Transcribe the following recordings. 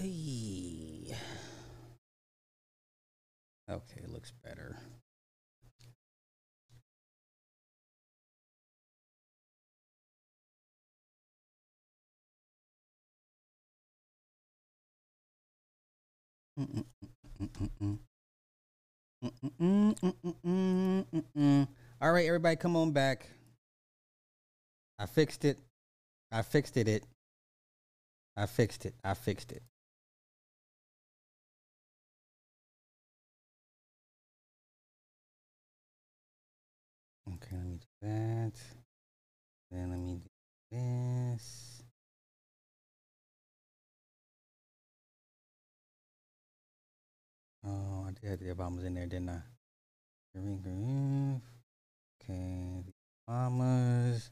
Okay, looks better. All right, everybody, come on back. I fixed it. I fixed it. It. I fixed it. I fixed it. That. Then let me do this. Oh, I did the Obamas in there, didn't I? Green, green. Okay, the Obamas.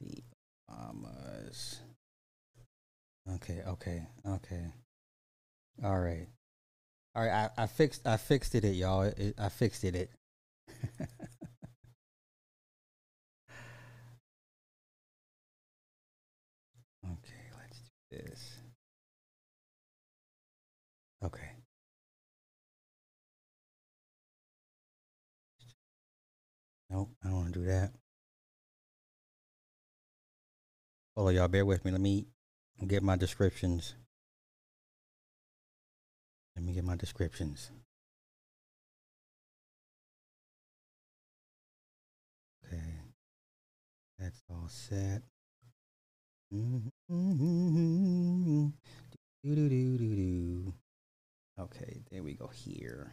The Obamas. Okay, okay, okay. All right. All right, I, I fixed I fixed it, y'all. It, I fixed it. it. Nope, I don't want to do that. Hold on, y'all. Bear with me. Let me get my descriptions. Let me get my descriptions. Okay. That's all set. Mm-hmm. Okay, there we go here.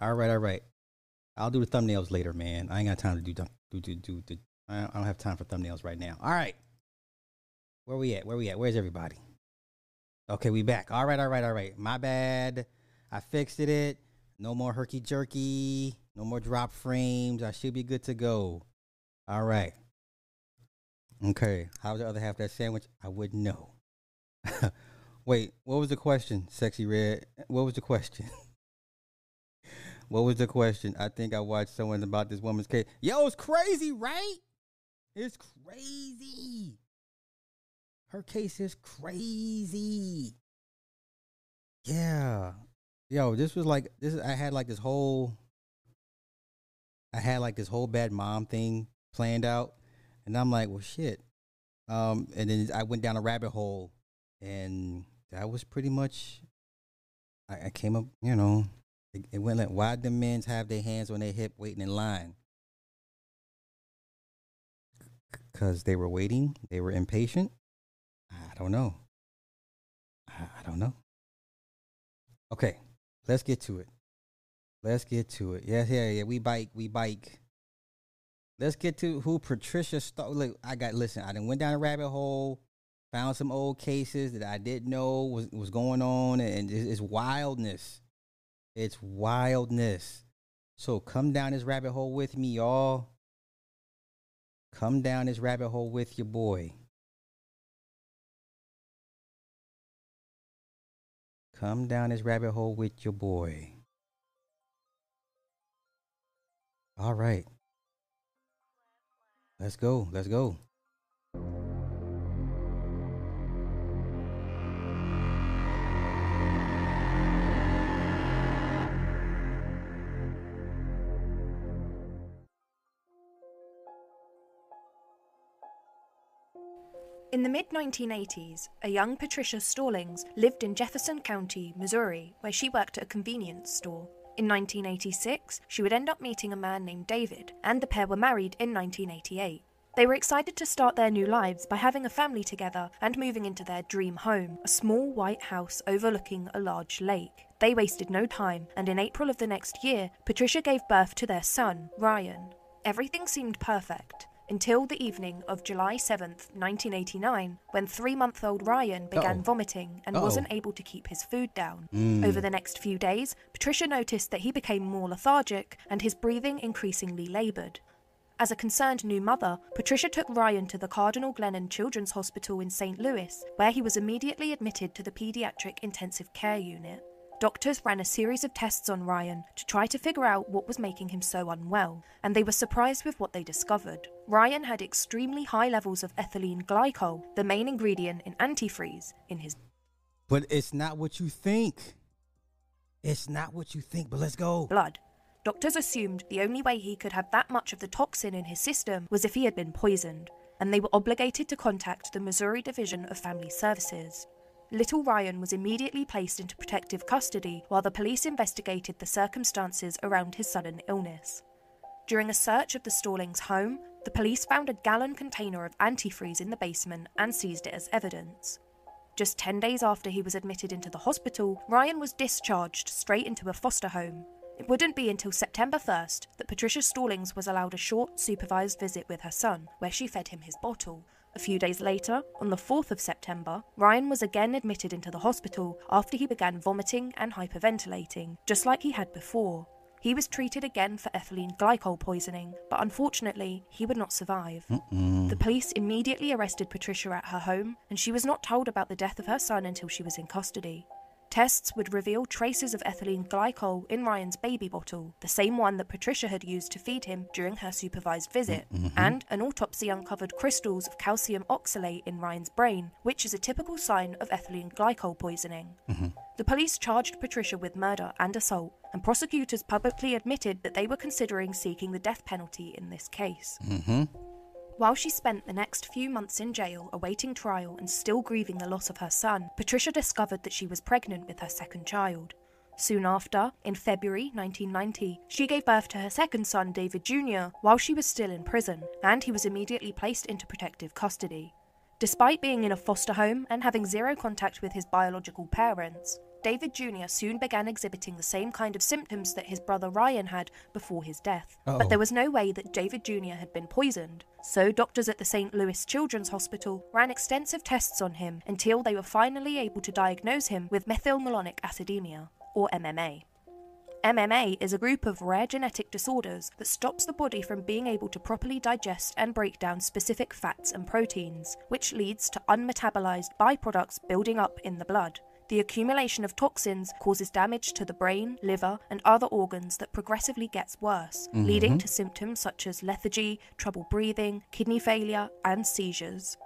All right, all right. I'll do the thumbnails later, man. I ain't got time to do do do do. do I don't have time for thumbnails right now. All right. Where we at? Where we at? Where's everybody? Okay, we back. All right, all right, all right. My bad. I fixed it. No more herky jerky. No more drop frames. I should be good to go. All right. Okay. How's the other half of that sandwich? I wouldn't know. Wait, what was the question, Sexy Red? What was the question? what was the question? I think I watched someone about this woman's case. Yo, it's crazy, right? It's crazy. Her case is crazy. Yeah. Yo, this was like this I had like this whole I had like this whole bad mom thing planned out. And I'm like, well shit. Um, and then I went down a rabbit hole and that was pretty much I, I came up, you know, it, went like why the men have their hands on their hip waiting in line? Because they were waiting, they were impatient. I don't know. I, don't know. Okay, let's get to it. Let's get to it. Yeah, yeah, yeah. We bike, we bike. Let's get to who Patricia Starr. Look, I got listen. I done went down a rabbit hole, found some old cases that I didn't know was was going on, and it's, it's wildness. It's wildness. So come down this rabbit hole with me, y'all. Come down this rabbit hole with your boy. Come down this rabbit hole with your boy. All right. Let's go. Let's go. In the mid 1980s, a young Patricia Stallings lived in Jefferson County, Missouri, where she worked at a convenience store. In 1986, she would end up meeting a man named David, and the pair were married in 1988. They were excited to start their new lives by having a family together and moving into their dream home, a small white house overlooking a large lake. They wasted no time, and in April of the next year, Patricia gave birth to their son, Ryan. Everything seemed perfect until the evening of July 7th, 1989, when three month old Ryan began Uh-oh. vomiting and Uh-oh. wasn't able to keep his food down. Mm. Over the next few days, Patricia noticed that he became more lethargic and his breathing increasingly laboured. As a concerned new mother, Patricia took Ryan to the Cardinal Glennon Children's Hospital in St. Louis, where he was immediately admitted to the paediatric intensive care unit. Doctors ran a series of tests on Ryan to try to figure out what was making him so unwell, and they were surprised with what they discovered. Ryan had extremely high levels of ethylene glycol, the main ingredient in antifreeze, in his But it's not what you think. It's not what you think, but let's go. blood. Doctors assumed the only way he could have that much of the toxin in his system was if he had been poisoned, and they were obligated to contact the Missouri Division of Family Services. Little Ryan was immediately placed into protective custody while the police investigated the circumstances around his sudden illness. During a search of the Stallings' home, the police found a gallon container of antifreeze in the basement and seized it as evidence. Just 10 days after he was admitted into the hospital, Ryan was discharged straight into a foster home. It wouldn't be until September 1st that Patricia Stallings was allowed a short supervised visit with her son, where she fed him his bottle. A few days later, on the 4th of September, Ryan was again admitted into the hospital after he began vomiting and hyperventilating, just like he had before. He was treated again for ethylene glycol poisoning, but unfortunately, he would not survive. The police immediately arrested Patricia at her home, and she was not told about the death of her son until she was in custody. Tests would reveal traces of ethylene glycol in Ryan's baby bottle, the same one that Patricia had used to feed him during her supervised visit, mm-hmm. Mm-hmm. and an autopsy uncovered crystals of calcium oxalate in Ryan's brain, which is a typical sign of ethylene glycol poisoning. Mm-hmm. The police charged Patricia with murder and assault, and prosecutors publicly admitted that they were considering seeking the death penalty in this case. While she spent the next few months in jail awaiting trial and still grieving the loss of her son, Patricia discovered that she was pregnant with her second child. Soon after, in February 1990, she gave birth to her second son, David Jr., while she was still in prison, and he was immediately placed into protective custody. Despite being in a foster home and having zero contact with his biological parents, David Jr. soon began exhibiting the same kind of symptoms that his brother Ryan had before his death. Uh-oh. But there was no way that David Jr. had been poisoned, so doctors at the St. Louis Children's Hospital ran extensive tests on him until they were finally able to diagnose him with methylmalonic acidemia, or MMA. MMA is a group of rare genetic disorders that stops the body from being able to properly digest and break down specific fats and proteins, which leads to unmetabolized byproducts building up in the blood. The accumulation of toxins causes damage to the brain, liver, and other organs that progressively gets worse, mm-hmm. leading to symptoms such as lethargy, trouble breathing, kidney failure, and seizures.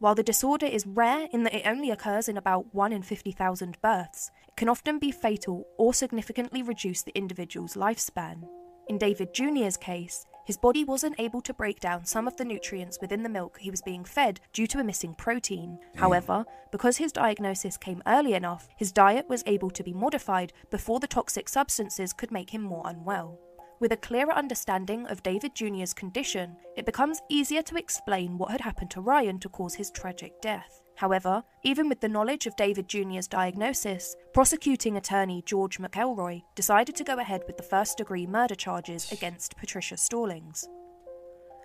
While the disorder is rare in that it only occurs in about 1 in 50,000 births, it can often be fatal or significantly reduce the individual's lifespan. In David Jr.'s case, his body wasn't able to break down some of the nutrients within the milk he was being fed due to a missing protein. Mm. However, because his diagnosis came early enough, his diet was able to be modified before the toxic substances could make him more unwell. With a clearer understanding of David Jr.'s condition, it becomes easier to explain what had happened to Ryan to cause his tragic death. However, even with the knowledge of David Jr.'s diagnosis, prosecuting attorney George McElroy decided to go ahead with the first degree murder charges against Patricia Stallings.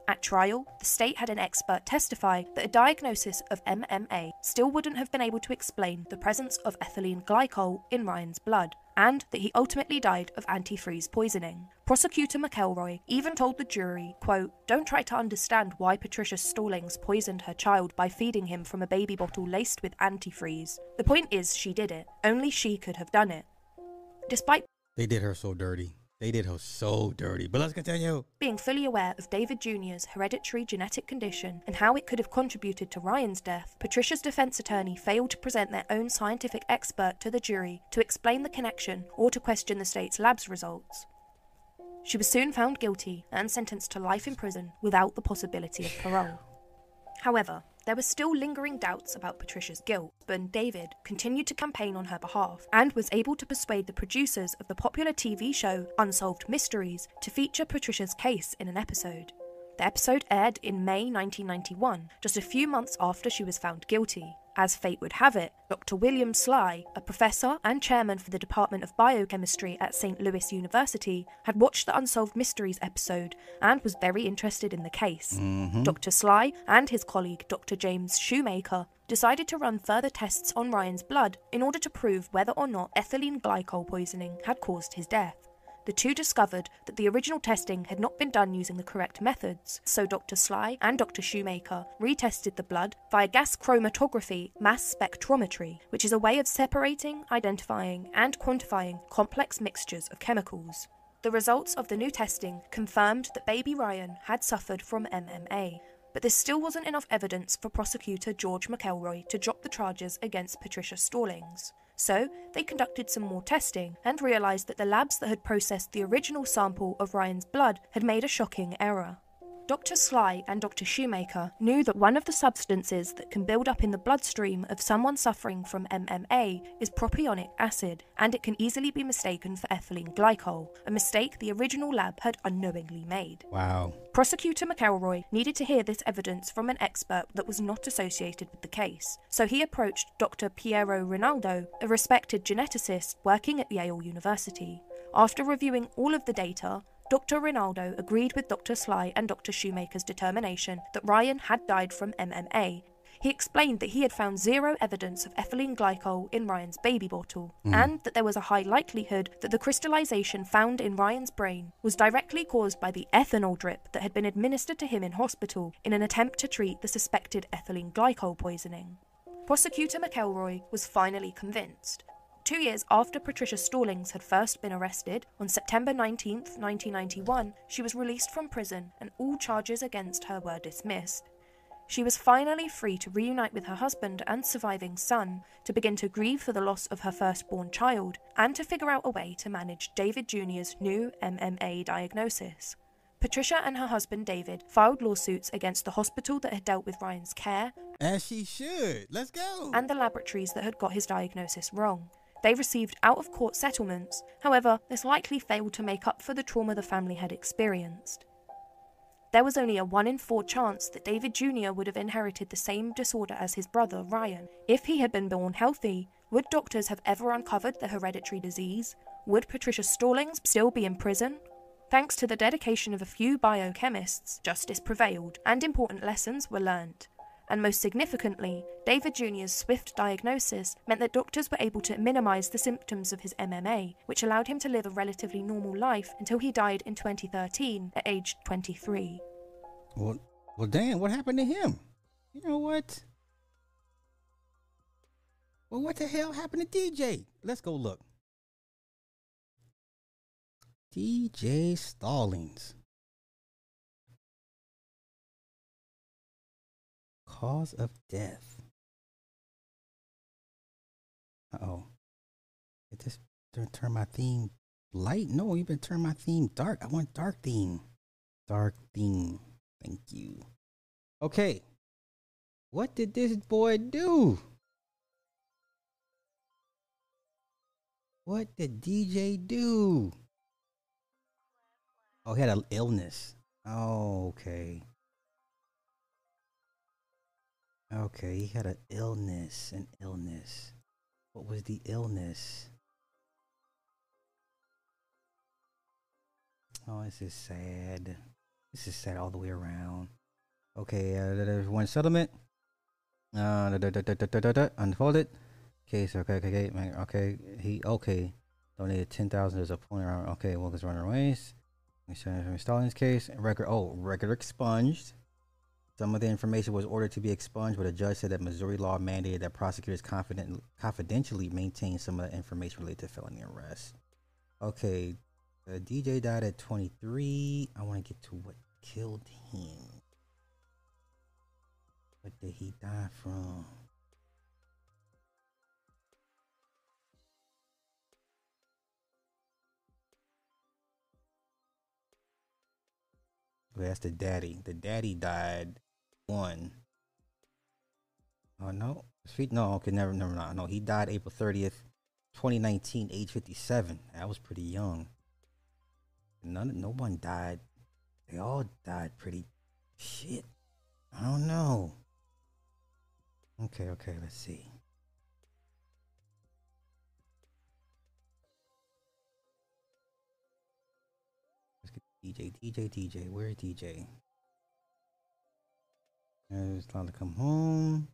At trial, the state had an expert testify that a diagnosis of MMA still wouldn't have been able to explain the presence of ethylene glycol in Ryan's blood, and that he ultimately died of antifreeze poisoning. Prosecutor McElroy even told the jury, quote, Don't try to understand why Patricia Stallings poisoned her child by feeding him from a baby bottle laced with antifreeze. The point is, she did it. Only she could have done it. Despite They did her so dirty. They did her so dirty. But let's continue. being fully aware of David Jr.'s hereditary genetic condition and how it could have contributed to Ryan's death, Patricia's defense attorney failed to present their own scientific expert to the jury to explain the connection or to question the state's lab's results. She was soon found guilty and sentenced to life in prison without the possibility of parole. However, there were still lingering doubts about Patricia's guilt, but David continued to campaign on her behalf and was able to persuade the producers of the popular TV show Unsolved Mysteries to feature Patricia's case in an episode. The episode aired in May 1991, just a few months after she was found guilty. As fate would have it, Dr. William Sly, a professor and chairman for the Department of Biochemistry at St. Louis University, had watched the Unsolved Mysteries episode and was very interested in the case. Mm-hmm. Dr. Sly and his colleague, Dr. James Shoemaker, decided to run further tests on Ryan's blood in order to prove whether or not ethylene glycol poisoning had caused his death. The two discovered that the original testing had not been done using the correct methods, so Dr. Sly and Dr. Shoemaker retested the blood via gas chromatography mass spectrometry, which is a way of separating, identifying, and quantifying complex mixtures of chemicals. The results of the new testing confirmed that baby Ryan had suffered from MMA, but this still wasn't enough evidence for prosecutor George McElroy to drop the charges against Patricia Stallings. So, they conducted some more testing and realised that the labs that had processed the original sample of Ryan's blood had made a shocking error. Dr. Sly and Dr. Shoemaker knew that one of the substances that can build up in the bloodstream of someone suffering from MMA is propionic acid, and it can easily be mistaken for ethylene glycol, a mistake the original lab had unknowingly made. Wow. Prosecutor McElroy needed to hear this evidence from an expert that was not associated with the case, so he approached Dr. Piero Rinaldo, a respected geneticist working at Yale University. After reviewing all of the data, Dr. Rinaldo agreed with Dr. Sly and Dr. Shoemaker's determination that Ryan had died from MMA. He explained that he had found zero evidence of ethylene glycol in Ryan's baby bottle, Mm. and that there was a high likelihood that the crystallization found in Ryan's brain was directly caused by the ethanol drip that had been administered to him in hospital in an attempt to treat the suspected ethylene glycol poisoning. Prosecutor McElroy was finally convinced. Two years after Patricia Stallings had first been arrested, on September 19, 1991, she was released from prison and all charges against her were dismissed. She was finally free to reunite with her husband and surviving son, to begin to grieve for the loss of her firstborn child, and to figure out a way to manage David Jr.'s new MMA diagnosis. Patricia and her husband David filed lawsuits against the hospital that had dealt with Ryan's care As she should. Let's go. and the laboratories that had got his diagnosis wrong. They received out of court settlements, however, this likely failed to make up for the trauma the family had experienced. There was only a 1 in 4 chance that David Jr. would have inherited the same disorder as his brother, Ryan. If he had been born healthy, would doctors have ever uncovered the hereditary disease? Would Patricia Stallings still be in prison? Thanks to the dedication of a few biochemists, justice prevailed and important lessons were learned. And most significantly, David Jr.'s swift diagnosis meant that doctors were able to minimize the symptoms of his MMA, which allowed him to live a relatively normal life until he died in 2013 at age 23. Well, well, Dan, what happened to him? You know what? Well, what the hell happened to DJ? Let's go look. DJ Stallings. Cause of death. Uh oh. It just turn turn my theme light? No, even turn my theme dark. I want dark theme. Dark theme. Thank you. Okay. What did this boy do? What did DJ do? Oh, he had an illness. Oh, okay. Okay, he had an illness, an illness. What was the illness? Oh, this is sad. This is sad all the way around. Okay, uh, there's one settlement. Uh, da, da, da, unfold it. Okay, so okay, okay, okay, okay. He okay. Donated ten thousand as a point around. Okay, well, let's run away. Installing his case. Record. Oh, record expunged. Some of the information was ordered to be expunged, but a judge said that Missouri law mandated that prosecutors confident, confidentially maintain some of the information related to felony arrest. Okay, the DJ died at 23. I want to get to what killed him. What did he die from? That's the daddy. The daddy died one. Oh no, Sweet. No, okay, never, never, not. No, he died April thirtieth, twenty nineteen, age fifty seven. That was pretty young. None, no one died. They all died pretty. Shit, I don't know. Okay, okay, let's see. DJ, DJ, DJ. Where is DJ? And it's time to come home.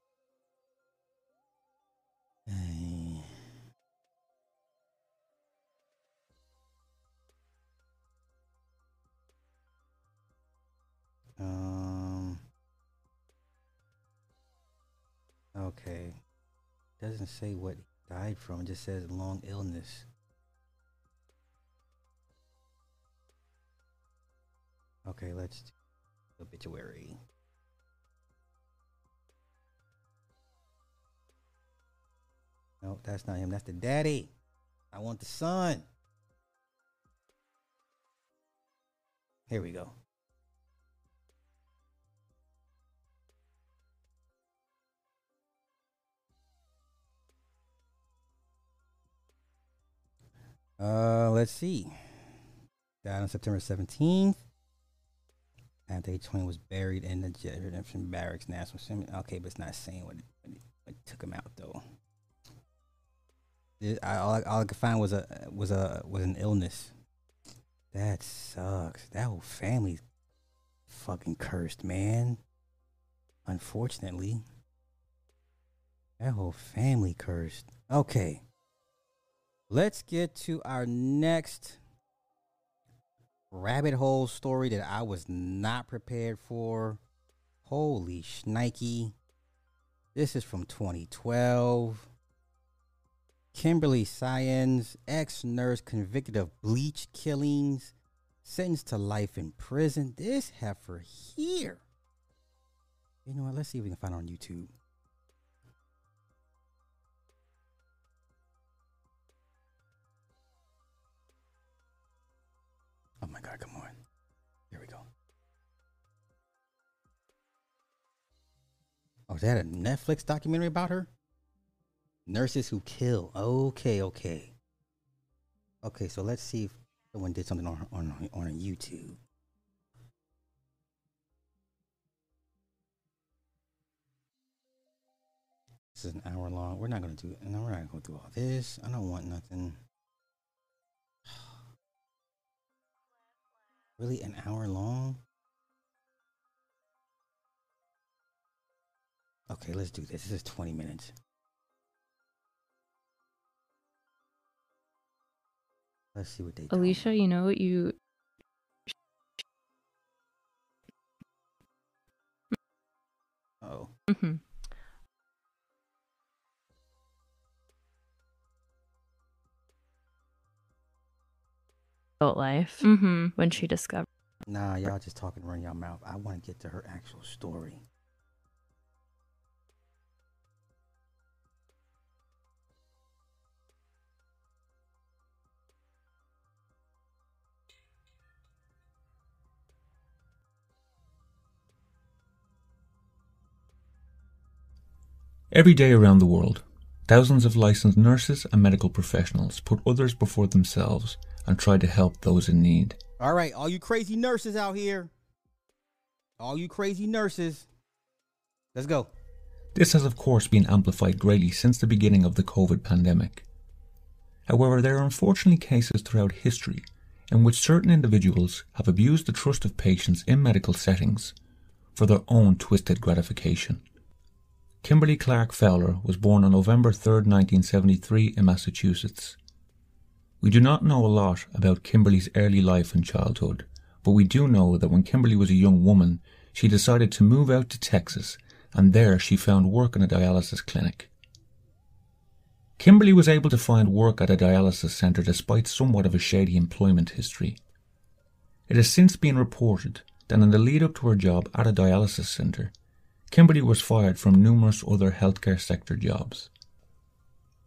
Um. Okay. Doesn't say what he died from. It just says long illness. Okay, let's do obituary. No, that's not him. That's the daddy. I want the son. Here we go. Uh, let's see. Died on September 17th. At age 20, was buried in the Redemption Barracks National Cemetery. Okay, but it's not saying what, what, what took him out though. I, all, I, all I could find was a was a was an illness. That sucks. That whole family's fucking cursed, man. Unfortunately, that whole family cursed. Okay. Let's get to our next rabbit hole story that I was not prepared for. Holy shnikey. This is from 2012. Kimberly Saenz, ex nurse convicted of bleach killings, sentenced to life in prison. This heifer here. You know what? Let's see if we can find on YouTube. Oh my God, come on. Here we go. Oh, is that a Netflix documentary about her? Nurses who kill. Okay, okay. Okay, so let's see if someone did something on on on YouTube. This is an hour long. We're not gonna do. No, we're not gonna go through all this. I don't want nothing. Really, an hour long? Okay, let's do this. This is 20 minutes. Let's see what they tell. Alicia, you know what you Oh, Mm-hmm. adult life Mhm. when she discovered. nah, y'all just talking around your mouth. I want to get to her actual story. Every day around the world, thousands of licensed nurses and medical professionals put others before themselves and try to help those in need. All right, all you crazy nurses out here, all you crazy nurses, let's go. This has, of course, been amplified greatly since the beginning of the COVID pandemic. However, there are unfortunately cases throughout history in which certain individuals have abused the trust of patients in medical settings for their own twisted gratification. Kimberly Clark Fowler was born on November 3, 1973, in Massachusetts. We do not know a lot about Kimberly's early life and childhood, but we do know that when Kimberly was a young woman, she decided to move out to Texas, and there she found work in a dialysis clinic. Kimberly was able to find work at a dialysis centre despite somewhat of a shady employment history. It has since been reported that in the lead up to her job at a dialysis centre, Kimberly was fired from numerous other healthcare sector jobs.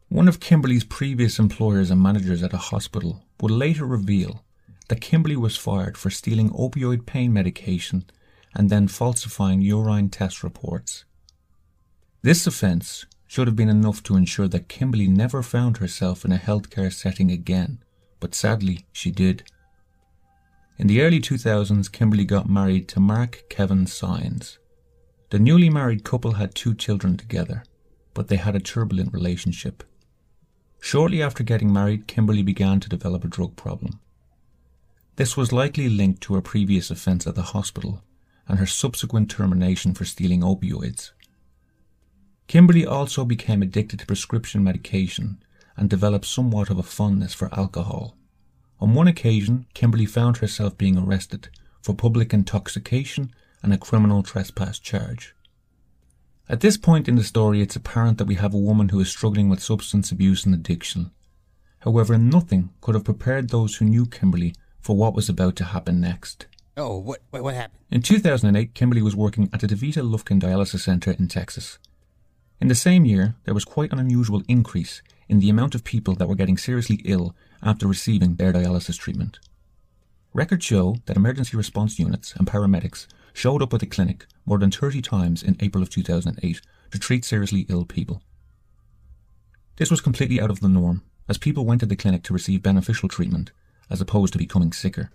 One of Kimberly's previous employers and managers at a hospital would later reveal that Kimberly was fired for stealing opioid pain medication and then falsifying urine test reports. This offence should have been enough to ensure that Kimberly never found herself in a healthcare setting again, but sadly she did. In the early 2000s, Kimberly got married to Mark Kevin Saenz. The newly married couple had two children together, but they had a turbulent relationship. Shortly after getting married, Kimberly began to develop a drug problem. This was likely linked to her previous offence at the hospital and her subsequent termination for stealing opioids. Kimberly also became addicted to prescription medication and developed somewhat of a fondness for alcohol. On one occasion, Kimberly found herself being arrested for public intoxication and a criminal trespass charge. At this point in the story, it's apparent that we have a woman who is struggling with substance abuse and addiction. However, nothing could have prepared those who knew Kimberly for what was about to happen next. Oh, what what, what happened? In 2008, Kimberly was working at the DaVita Lufkin Dialysis Center in Texas. In the same year, there was quite an unusual increase in the amount of people that were getting seriously ill after receiving their dialysis treatment. Records show that emergency response units and paramedics showed up at the clinic more than 30 times in April of 2008 to treat seriously ill people. This was completely out of the norm, as people went to the clinic to receive beneficial treatment as opposed to becoming sicker.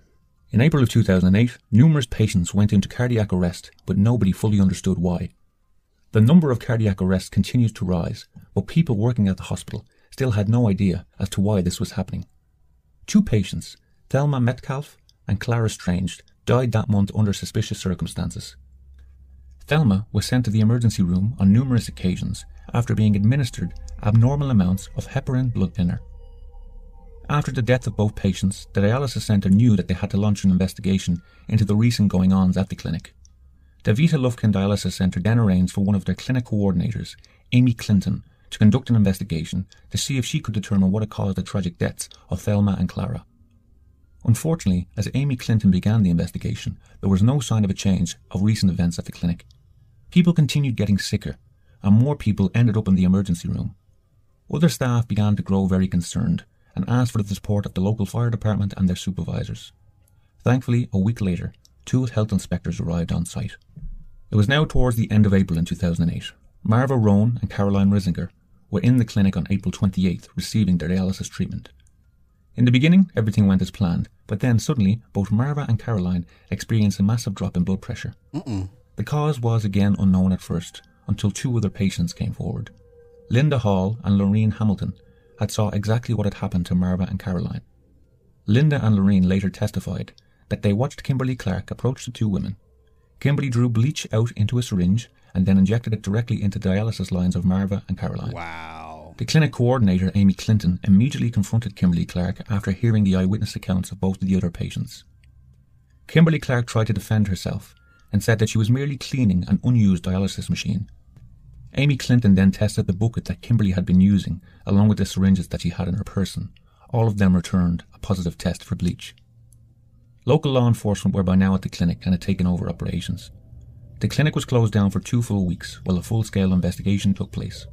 In April of 2008, numerous patients went into cardiac arrest, but nobody fully understood why. The number of cardiac arrests continued to rise, but people working at the hospital still had no idea as to why this was happening. Two patients, Thelma Metcalf and Clara Strange, died that month under suspicious circumstances. Thelma was sent to the emergency room on numerous occasions after being administered abnormal amounts of heparin blood thinner. After the death of both patients, the dialysis centre knew that they had to launch an investigation into the recent going ons at the clinic. DaVita Lufkin Dialysis Centre then arranged for one of their clinic coordinators, Amy Clinton, to conduct an investigation to see if she could determine what had caused the tragic deaths of Thelma and Clara. Unfortunately, as Amy Clinton began the investigation, there was no sign of a change of recent events at the clinic. People continued getting sicker, and more people ended up in the emergency room. Other staff began to grow very concerned and asked for the support of the local fire department and their supervisors. Thankfully, a week later, two health inspectors arrived on site. It was now towards the end of April in 2008. Marva Roan and Caroline Risinger were in the clinic on April 28th receiving their dialysis treatment. In the beginning, everything went as planned, but then suddenly both Marva and Caroline experienced a massive drop in blood pressure. Mm-mm. The cause was again unknown at first until two other patients came forward. Linda Hall and Lorraine Hamilton had saw exactly what had happened to Marva and Caroline. Linda and Lorraine later testified that they watched Kimberly Clark approach the two women. Kimberly drew bleach out into a syringe and then injected it directly into the dialysis lines of Marva and Caroline. Wow. The clinic coordinator, Amy Clinton, immediately confronted Kimberly Clark after hearing the eyewitness accounts of both of the other patients. Kimberly Clark tried to defend herself and said that she was merely cleaning an unused dialysis machine. Amy Clinton then tested the bucket that Kimberly had been using, along with the syringes that she had in her person. All of them returned a positive test for bleach. Local law enforcement were by now at the clinic and had taken over operations. The clinic was closed down for two full weeks while a full scale investigation took place.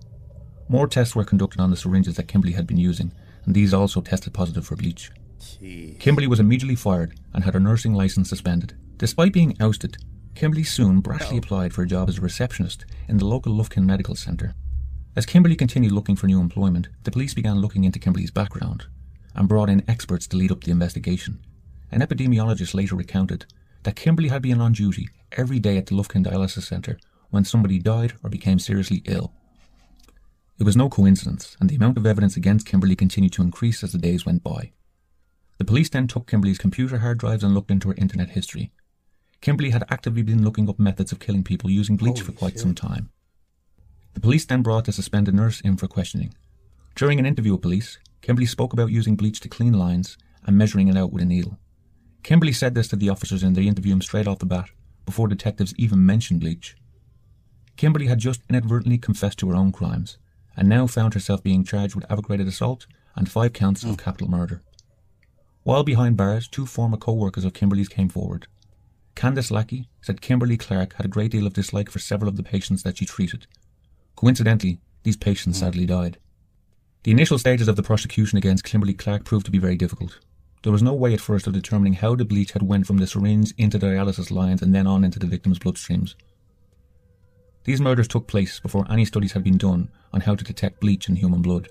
More tests were conducted on the syringes that Kimberly had been using, and these also tested positive for bleach. Jeez. Kimberly was immediately fired and had her nursing license suspended. Despite being ousted, Kimberly soon brashly applied for a job as a receptionist in the local Lufkin Medical Centre. As Kimberly continued looking for new employment, the police began looking into Kimberly's background and brought in experts to lead up the investigation. An epidemiologist later recounted that Kimberly had been on duty every day at the Lufkin Dialysis Centre when somebody died or became seriously ill. It was no coincidence, and the amount of evidence against Kimberly continued to increase as the days went by. The police then took Kimberly's computer hard drives and looked into her internet history. Kimberly had actively been looking up methods of killing people using bleach Holy for quite shit. some time. The police then brought the suspended nurse in for questioning. During an interview with police, Kimberly spoke about using bleach to clean lines and measuring it out with a needle. Kimberly said this to the officers in the interview straight off the bat, before detectives even mentioned bleach. Kimberly had just inadvertently confessed to her own crimes, and now found herself being charged with aggravated assault and five counts of hmm. capital murder. While behind bars, two former co-workers of Kimberly's came forward. Candice Lackey said Kimberly Clark had a great deal of dislike for several of the patients that she treated. Coincidentally, these patients hmm. sadly died. The initial stages of the prosecution against Kimberly Clark proved to be very difficult. There was no way at first of determining how the bleach had went from the syringe into the dialysis lines and then on into the victim's bloodstreams. These murders took place before any studies had been done on how to detect bleach in human blood.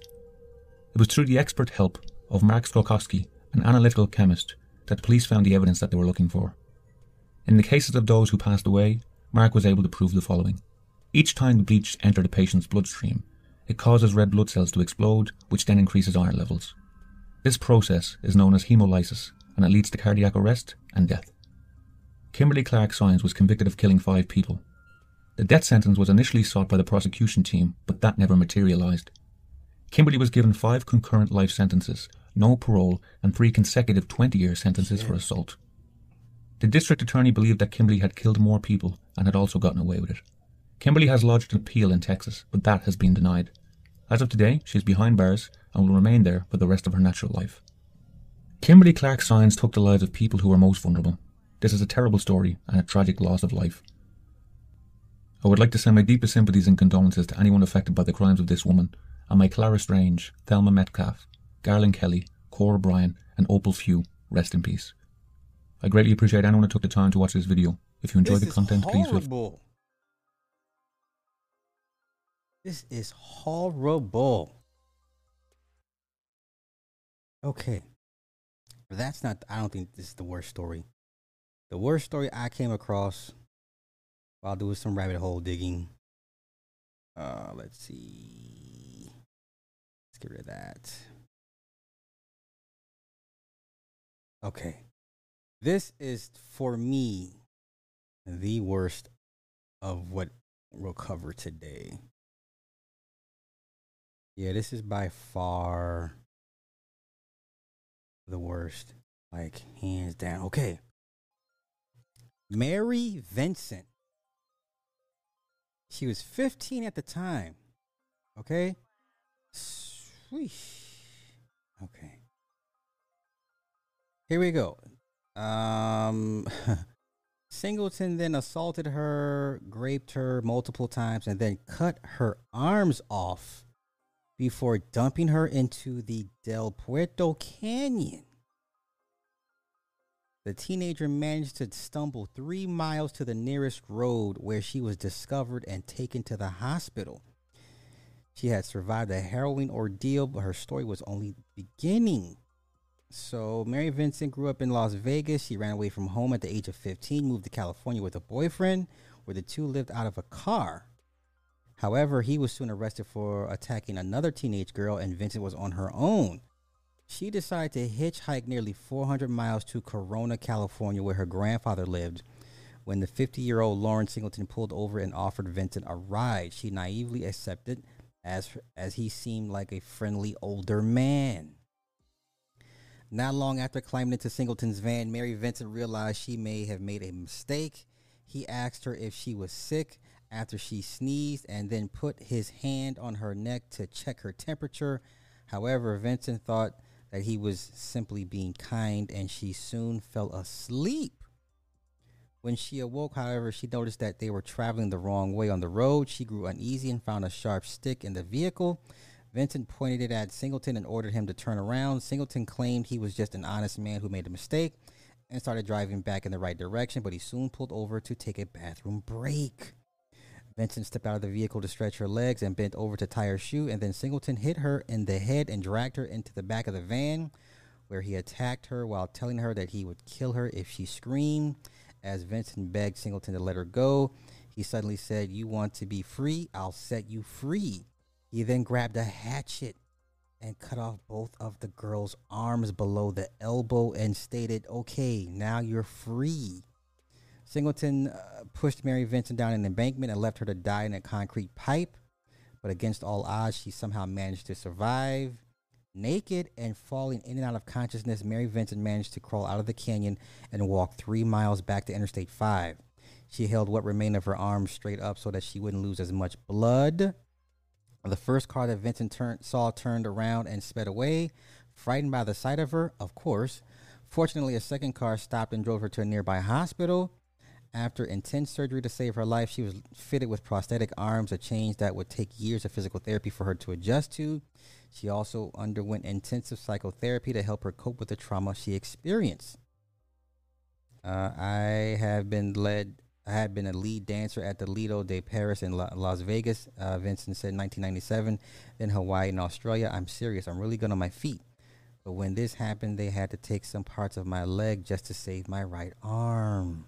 It was through the expert help of Mark Skolkowski, an analytical chemist, that the police found the evidence that they were looking for. In the cases of those who passed away, Mark was able to prove the following. Each time the bleach entered a patient's bloodstream, it causes red blood cells to explode, which then increases iron levels. This process is known as hemolysis, and it leads to cardiac arrest and death. Kimberly Clark Saenz was convicted of killing five people. The death sentence was initially sought by the prosecution team, but that never materialized. Kimberly was given five concurrent life sentences, no parole, and three consecutive 20 year sentences for assault. The district attorney believed that Kimberly had killed more people and had also gotten away with it. Kimberly has lodged an appeal in Texas, but that has been denied. As of today, she is behind bars and will remain there for the rest of her natural life. Kimberly Clark Saenz took the lives of people who are most vulnerable. This is a terrible story and a tragic loss of life. I would like to send my deepest sympathies and condolences to anyone affected by the crimes of this woman, and may Clara Strange, Thelma Metcalf, Garland Kelly, Cora Bryan, and Opal Few rest in peace. I greatly appreciate anyone who took the time to watch this video. If you enjoyed This the content, please horrible. This is horrible. Okay. That's not, I don't think this is the worst story. The worst story I came across while doing some rabbit hole digging. Uh, let's see. Let's get rid of that. Okay. This is for me the worst of what we'll cover today. Yeah, this is by far the worst. Like, hands down. Okay. Mary Vincent. She was 15 at the time. Okay. Okay. Here we go. Um, Singleton then assaulted her, raped her multiple times, and then cut her arms off before dumping her into the Del Puerto Canyon. The teenager managed to stumble three miles to the nearest road where she was discovered and taken to the hospital. She had survived a harrowing ordeal, but her story was only beginning. So, Mary Vincent grew up in Las Vegas. She ran away from home at the age of 15, moved to California with a boyfriend, where the two lived out of a car. However, he was soon arrested for attacking another teenage girl, and Vincent was on her own. She decided to hitchhike nearly 400 miles to Corona, California, where her grandfather lived. When the 50 year old Lawrence Singleton pulled over and offered Vincent a ride, she naively accepted as, as he seemed like a friendly older man. Not long after climbing into Singleton's van, Mary Vincent realized she may have made a mistake. He asked her if she was sick after she sneezed and then put his hand on her neck to check her temperature. However, Vincent thought that he was simply being kind and she soon fell asleep. When she awoke, however, she noticed that they were traveling the wrong way on the road. She grew uneasy and found a sharp stick in the vehicle. Vincent pointed it at Singleton and ordered him to turn around. Singleton claimed he was just an honest man who made a mistake and started driving back in the right direction, but he soon pulled over to take a bathroom break. Vincent stepped out of the vehicle to stretch her legs and bent over to tie her shoe, and then Singleton hit her in the head and dragged her into the back of the van, where he attacked her while telling her that he would kill her if she screamed. As Vincent begged Singleton to let her go, he suddenly said, You want to be free? I'll set you free. He then grabbed a hatchet and cut off both of the girl's arms below the elbow and stated, Okay, now you're free. Singleton uh, pushed Mary Vincent down an embankment and left her to die in a concrete pipe. But against all odds, she somehow managed to survive. Naked and falling in and out of consciousness, Mary Vincent managed to crawl out of the canyon and walk three miles back to Interstate 5. She held what remained of her arms straight up so that she wouldn't lose as much blood. The first car that Vincent turned, saw turned around and sped away, frightened by the sight of her, of course. Fortunately, a second car stopped and drove her to a nearby hospital. After intense surgery to save her life, she was fitted with prosthetic arms, a change that would take years of physical therapy for her to adjust to. She also underwent intensive psychotherapy to help her cope with the trauma she experienced. Uh, I have been led. I had been a lead dancer at the Lido de Paris in La- Las Vegas. Uh, Vincent said 1997, then Hawaii and Australia. I'm serious. I'm really good on my feet. But when this happened, they had to take some parts of my leg just to save my right arm.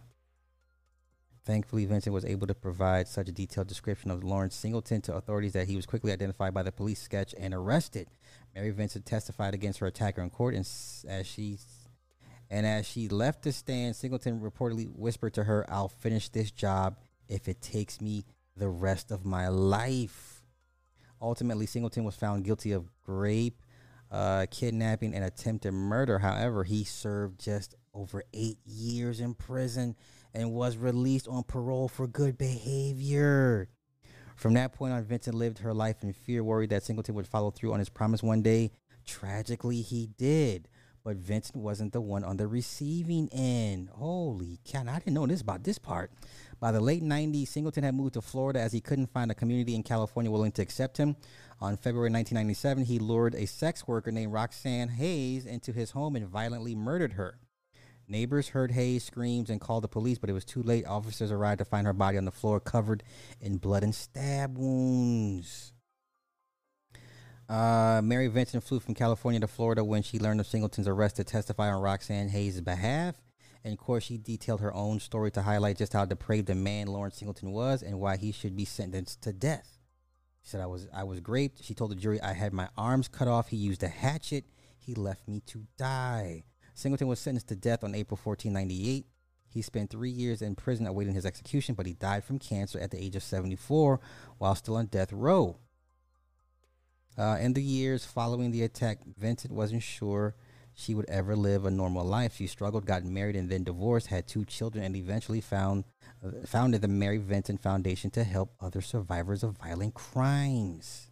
Thankfully, Vincent was able to provide such a detailed description of Lawrence Singleton to authorities that he was quickly identified by the police sketch and arrested. Mary Vincent testified against her attacker in court, and as she and as she left the stand, Singleton reportedly whispered to her, "I'll finish this job if it takes me the rest of my life." Ultimately, Singleton was found guilty of rape, uh, kidnapping, and attempted murder. However, he served just over eight years in prison and was released on parole for good behavior. From that point on, Vincent lived her life in fear, worried that Singleton would follow through on his promise one day. Tragically, he did. But Vincent wasn't the one on the receiving end. Holy cow. I didn't know this about this part. By the late 90s, Singleton had moved to Florida as he couldn't find a community in California willing to accept him. On February 1997, he lured a sex worker named Roxanne Hayes into his home and violently murdered her. Neighbors heard Hayes' screams and called the police, but it was too late. Officers arrived to find her body on the floor covered in blood and stab wounds. Uh, Mary Vincent flew from California to Florida when she learned of Singleton's arrest to testify on Roxanne Hayes' behalf. And of course, she detailed her own story to highlight just how depraved a man Lawrence Singleton was and why he should be sentenced to death. She said, I was, I was raped. She told the jury, I had my arms cut off. He used a hatchet. He left me to die. Singleton was sentenced to death on April 1498. He spent three years in prison awaiting his execution, but he died from cancer at the age of 74 while still on death row. Uh, in the years following the attack, Vincent wasn't sure she would ever live a normal life. She struggled, got married, and then divorced, had two children, and eventually found uh, founded the Mary Vincent Foundation to help other survivors of violent crimes.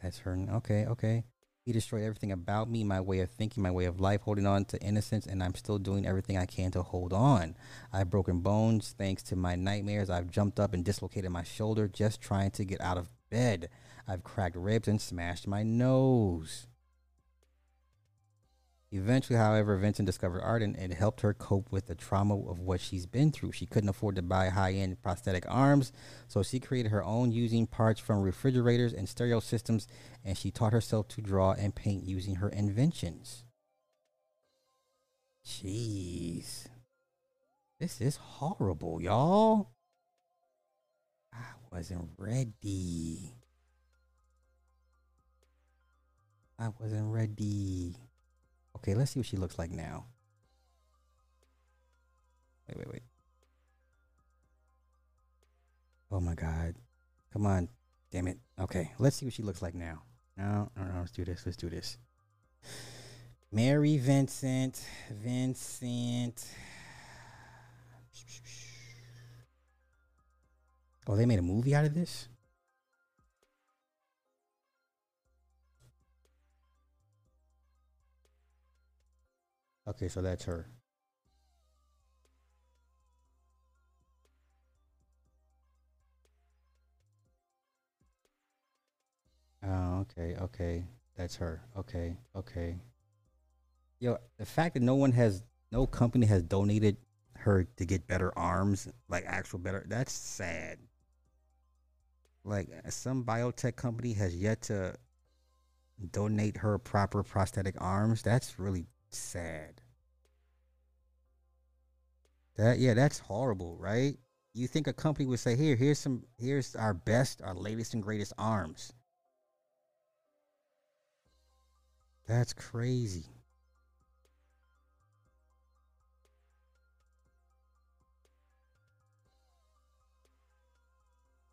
That's her. Okay, okay. He destroyed everything about me, my way of thinking, my way of life, holding on to innocence, and I'm still doing everything I can to hold on. I've broken bones thanks to my nightmares. I've jumped up and dislocated my shoulder just trying to get out of bed. I've cracked ribs and smashed my nose. Eventually, however, Vincent discovered art and it helped her cope with the trauma of what she's been through. She couldn't afford to buy high end prosthetic arms, so she created her own using parts from refrigerators and stereo systems, and she taught herself to draw and paint using her inventions. Jeez. This is horrible, y'all. I wasn't ready. I wasn't ready. Okay, let's see what she looks like now. Wait, wait, wait. Oh my god. Come on. Damn it. Okay, let's see what she looks like now. No, no, no, let's do this. Let's do this. Mary Vincent. Vincent. Oh, they made a movie out of this? Okay, so that's her. Oh, okay, okay. That's her. Okay, okay. Yo, the fact that no one has, no company has donated her to get better arms, like actual better, that's sad. Like uh, some biotech company has yet to donate her proper prosthetic arms. That's really sad. That yeah, that's horrible, right? You think a company would say, "Here, here's some, here's our best, our latest and greatest arms." That's crazy.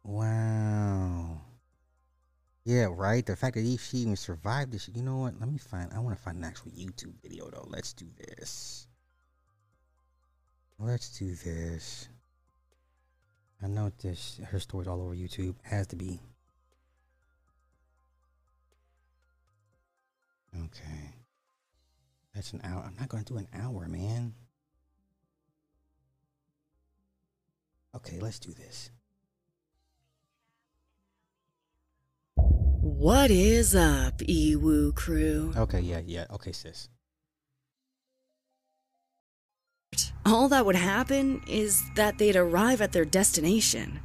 Wow. Yeah, right. The fact that he, she even survived this. You know what? Let me find. I want to find an actual YouTube video though. Let's do this. Let's do this. I know this. Her story's all over YouTube. Has to be. Okay. That's an hour. I'm not going to do an hour, man. Okay, let's do this. What is up, Ewu crew? Okay, yeah, yeah. Okay, sis. All that would happen is that they'd arrive at their destination.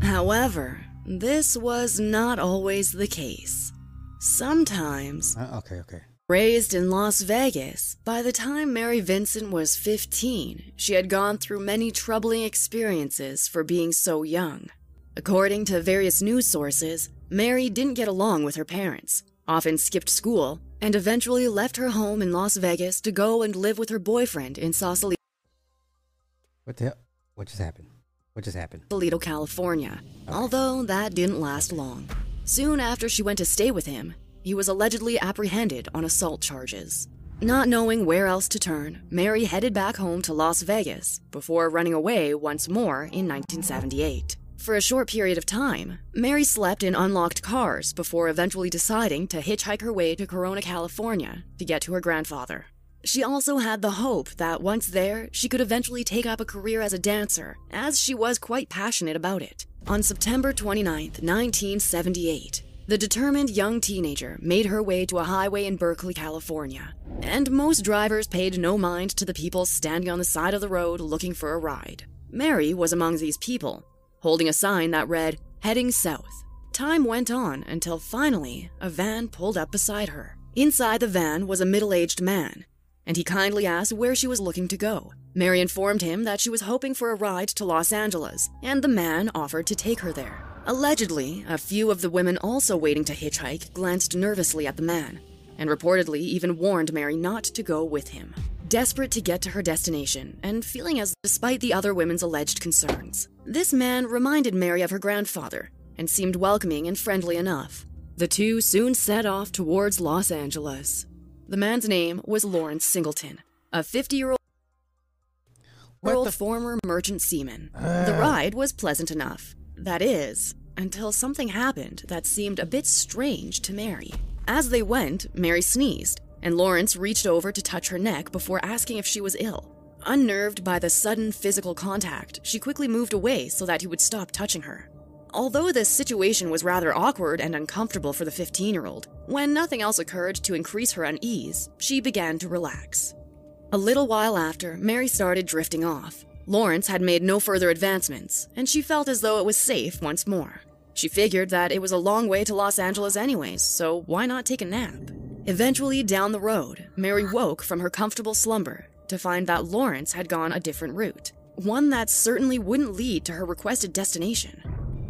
However, this was not always the case. Sometimes, Uh, okay, okay. raised in Las Vegas, by the time Mary Vincent was 15, she had gone through many troubling experiences for being so young. According to various news sources, Mary didn't get along with her parents, often skipped school, and eventually left her home in Las Vegas to go and live with her boyfriend in Sausalito. What the hell? What just happened? What just happened? Toledo, California. Although that didn't last long. Soon after she went to stay with him, he was allegedly apprehended on assault charges. Not knowing where else to turn, Mary headed back home to Las Vegas before running away once more in 1978. For a short period of time, Mary slept in unlocked cars before eventually deciding to hitchhike her way to Corona, California to get to her grandfather. She also had the hope that once there, she could eventually take up a career as a dancer, as she was quite passionate about it. On September 29, 1978, the determined young teenager made her way to a highway in Berkeley, California. And most drivers paid no mind to the people standing on the side of the road looking for a ride. Mary was among these people, holding a sign that read, Heading South. Time went on until finally a van pulled up beside her. Inside the van was a middle aged man, and he kindly asked where she was looking to go. Mary informed him that she was hoping for a ride to Los Angeles, and the man offered to take her there. Allegedly, a few of the women also waiting to hitchhike glanced nervously at the man, and reportedly even warned Mary not to go with him. Desperate to get to her destination, and feeling as despite the other women's alleged concerns, this man reminded Mary of her grandfather and seemed welcoming and friendly enough. The two soon set off towards Los Angeles. The man's name was Lawrence Singleton, a 50 year old the f- former merchant seaman. Ah. the ride was pleasant enough. That is, until something happened that seemed a bit strange to Mary. As they went, Mary sneezed, and Lawrence reached over to touch her neck before asking if she was ill. Unnerved by the sudden physical contact, she quickly moved away so that he would stop touching her. Although this situation was rather awkward and uncomfortable for the 15 year old, when nothing else occurred to increase her unease, she began to relax. A little while after, Mary started drifting off. Lawrence had made no further advancements, and she felt as though it was safe once more. She figured that it was a long way to Los Angeles, anyways, so why not take a nap? Eventually, down the road, Mary woke from her comfortable slumber to find that Lawrence had gone a different route, one that certainly wouldn't lead to her requested destination.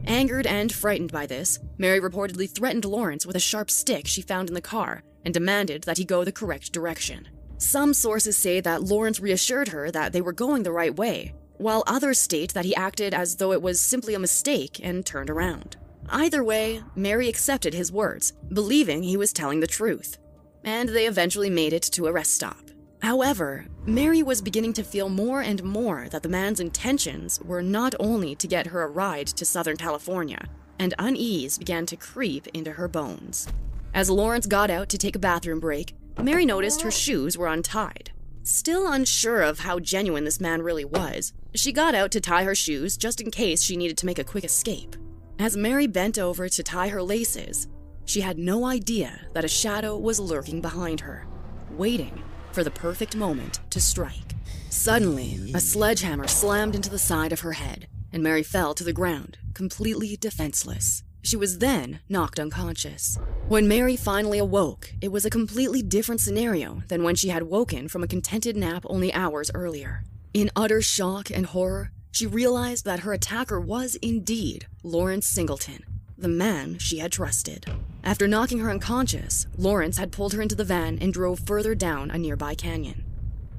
Angered and frightened by this, Mary reportedly threatened Lawrence with a sharp stick she found in the car and demanded that he go the correct direction. Some sources say that Lawrence reassured her that they were going the right way, while others state that he acted as though it was simply a mistake and turned around. Either way, Mary accepted his words, believing he was telling the truth, and they eventually made it to a rest stop. However, Mary was beginning to feel more and more that the man's intentions were not only to get her a ride to Southern California, and unease began to creep into her bones. As Lawrence got out to take a bathroom break, Mary noticed her shoes were untied. Still unsure of how genuine this man really was, she got out to tie her shoes just in case she needed to make a quick escape. As Mary bent over to tie her laces, she had no idea that a shadow was lurking behind her, waiting for the perfect moment to strike. Suddenly, a sledgehammer slammed into the side of her head, and Mary fell to the ground, completely defenseless. She was then knocked unconscious. When Mary finally awoke, it was a completely different scenario than when she had woken from a contented nap only hours earlier. In utter shock and horror, she realized that her attacker was indeed Lawrence Singleton, the man she had trusted. After knocking her unconscious, Lawrence had pulled her into the van and drove further down a nearby canyon.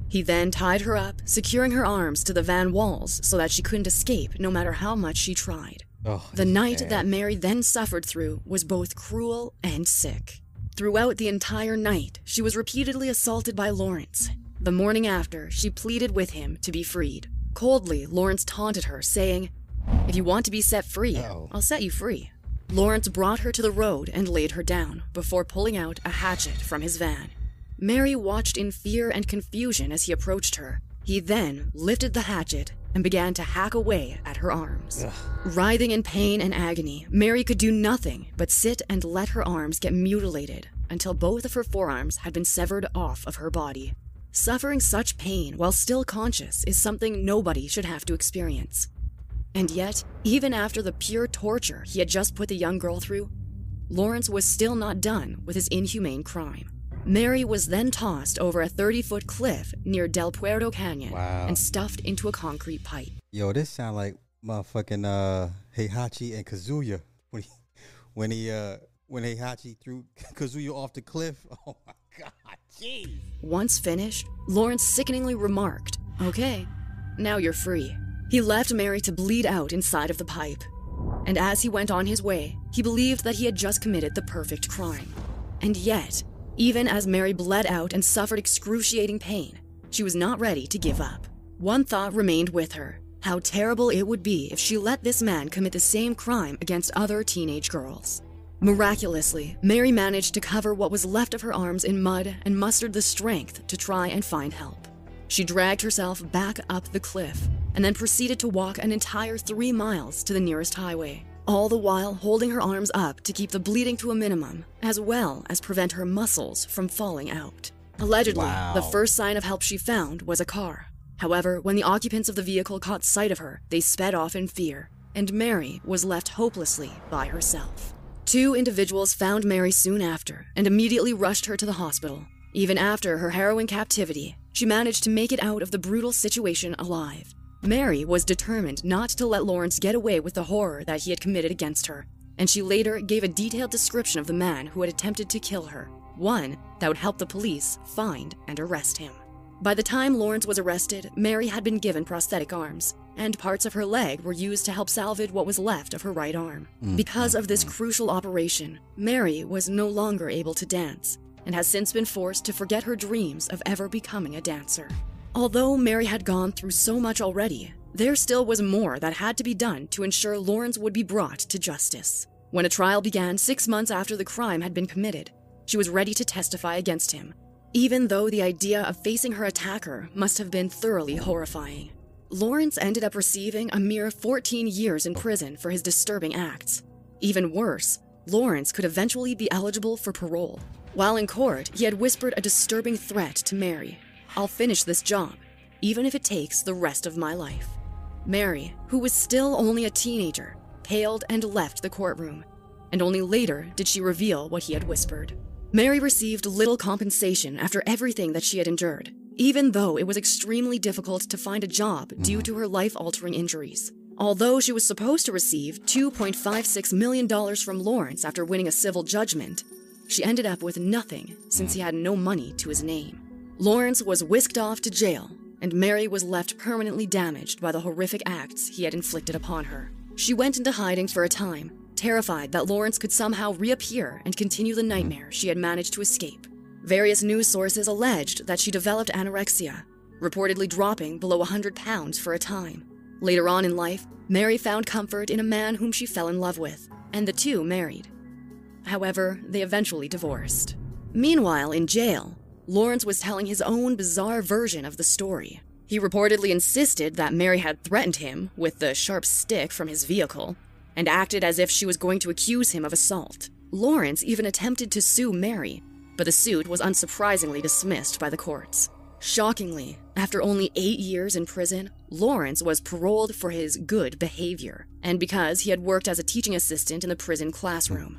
He then tied her up, securing her arms to the van walls so that she couldn't escape no matter how much she tried. Oh, The night man. that Mary then suffered through was both cruel and sick. Throughout the entire night, she was repeatedly assaulted by Lawrence. The morning after, she pleaded with him to be freed. Coldly, Lawrence taunted her, saying, If you want to be set free, Oh. I'll set you free. Lawrence brought her to the road and laid her down before pulling out a hatchet from his van. Mary watched in fear and confusion as he approached her. He then lifted the hatchet and began to hack away at her arms. Writhing in pain and agony, Mary could do nothing but sit and let her arms get mutilated until both of her forearms had been severed off of her body. Suffering such pain while still conscious is something nobody should have to experience. And yet, even after the pure torture he had just put the young girl through, Lawrence was still not done with his inhumane crime. Mary was then tossed over a 30 foot cliff near Del Puerto Canyon Wow. and stuffed into a concrete pipe. Yo, this sound like motherfucking uh Heihachi and Kazuya when he when he uh when Heihachi threw Kazuya off the cliff. Oh my god, jeez. Once finished, Lawrence sickeningly remarked, Okay, now you're free. He left Mary to bleed out inside of the pipe. And as he went on his way, he believed that he had just committed the perfect crime. And yet, even as Mary bled out and suffered excruciating pain, she was not ready to give up. One thought remained with her how terrible it would be if she let this man commit the same crime against other teenage girls. Miraculously, Mary managed to cover what was left of her arms in mud and mustered the strength to try and find help. She dragged herself back up the cliff and then proceeded to walk an entire three miles to the nearest highway, all the while holding her arms up to keep the bleeding to a minimum, as well as prevent her muscles from falling out. Allegedly, Wow. the first sign of help she found was a car. However, when the occupants of the vehicle caught sight of her, they sped off in fear, and Mary was left hopelessly by herself. Two individuals found Mary soon after and immediately rushed her to the hospital. Even after her harrowing captivity, she managed to make it out of the brutal situation alive. Mary was determined not to let Lawrence get away with the horror that he had committed against her, and she later gave a detailed description of the man who had attempted to kill her, one that would help the police find and arrest him. By the time Lawrence was arrested, Mary had been given prosthetic arms, and parts of her leg were used to help salvage what was left of her right arm. Mm. Because of this mm. crucial operation, Mary was no longer able to dance, and has since been forced to forget her dreams of ever becoming a dancer. Although Mary had gone through so much already, there still was more that had to be done to ensure Lawrence would be brought to justice. When a trial began six months after the crime had been committed, she was ready to testify against him, even though the idea of facing her attacker must have been thoroughly horrifying. Lawrence ended up receiving a mere 14 years in prison for his disturbing acts. Even worse, Lawrence could eventually be eligible for parole. While in court, he had whispered a disturbing threat to Mary I'll finish this job, even if it takes the rest of my life. Mary, who was still only a teenager, paled and left the courtroom, and only later did she reveal what he had whispered. Mary received little compensation after everything that she had endured, even though it was extremely difficult to find a job due to her life altering injuries. Although she was supposed to receive $2.56 million from Lawrence after winning a civil judgment, she ended up with nothing since he hmm. had no money to his name. Lawrence was whisked off to jail, and Mary was left permanently damaged by the horrific acts he had inflicted upon her. She went into hiding for a time, terrified that Lawrence could somehow reappear and continue the hmm. nightmare she had managed to escape. Various news sources alleged that she developed anorexia, reportedly dropping below 100 pounds for a time. Later on in life, Mary found comfort in a man whom she fell in love with, and the two married. However, they eventually divorced. Meanwhile, in jail, Lawrence was telling his own bizarre version of the story. He reportedly insisted that Mary had threatened him with the sharp stick from his vehicle and acted as if she was going to accuse him of assault. Lawrence even attempted to sue Mary, but the suit was unsurprisingly dismissed by the courts. Shockingly, after only eight years in prison, Lawrence was paroled for his good behavior and because he had worked as a teaching assistant in the prison classroom.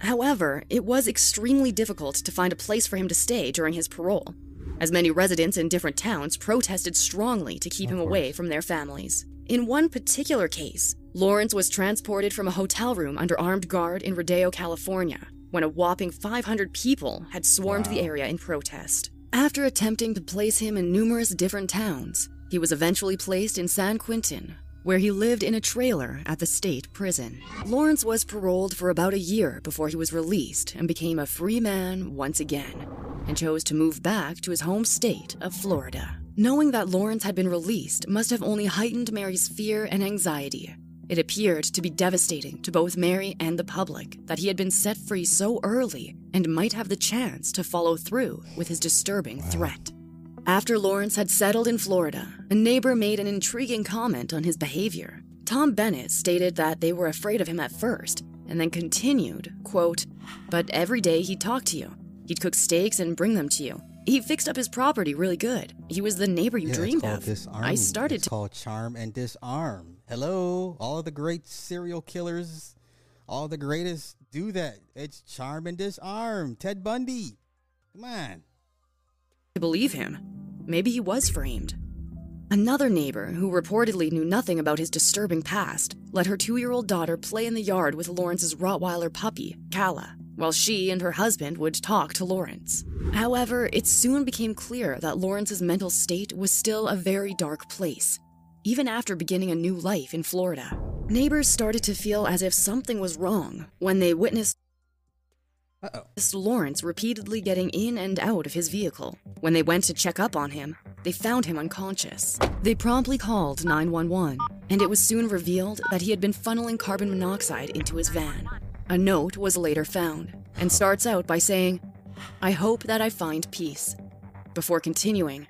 However, it was extremely difficult to find a place for him to stay during his parole, as many residents in different towns protested strongly to keep Of him away from their families. In one particular case, Lawrence was transported from a hotel room under armed guard in Rodeo, California, when a whopping 500 people had swarmed the area in protest. After attempting to place him in numerous different towns, he was eventually placed in San Quentin, where he lived in a trailer at the state prison. Lawrence was paroled for about a year before he was released and became a free man once again, and chose to move back to his home state of Florida. Knowing that Lawrence had been released must have only heightened Mary's fear and anxiety. It appeared to be devastating to both Mary and the public that he had been set free so early and might have the chance to follow through with his disturbing threat. After Lawrence had settled in Florida, a neighbor made an intriguing comment on his behavior. Tom Bennett stated that they were afraid of him at first, and then continued, quote, But every day he'd talk to you. He'd cook steaks and bring them to you. He fixed up his property really good. He was the neighbor you Yeah, dreamed of. Disarm. I started it's to call Charm and Disarm. Hello, all of the great serial killers, all the greatest do that. It's Charm and Disarm. Ted Bundy. Come on. Believe him. Maybe he was framed. Another neighbor, who reportedly knew nothing about his disturbing past, let her two year old daughter play in the yard with Lawrence's Rottweiler puppy, Kala, while she and her husband would talk to Lawrence. However, it soon became clear that Lawrence's mental state was still a very dark place, even after beginning a new life in Florida. Neighbors started to feel as if something was wrong when they witnessed Uh-oh. Lawrence repeatedly getting in and out of his vehicle. When they went to check up on him, they found him unconscious. They promptly called 911, and it was soon revealed that he had been funneling carbon monoxide into his van. A note was later found and starts out by saying, I hope that I find peace. Before continuing,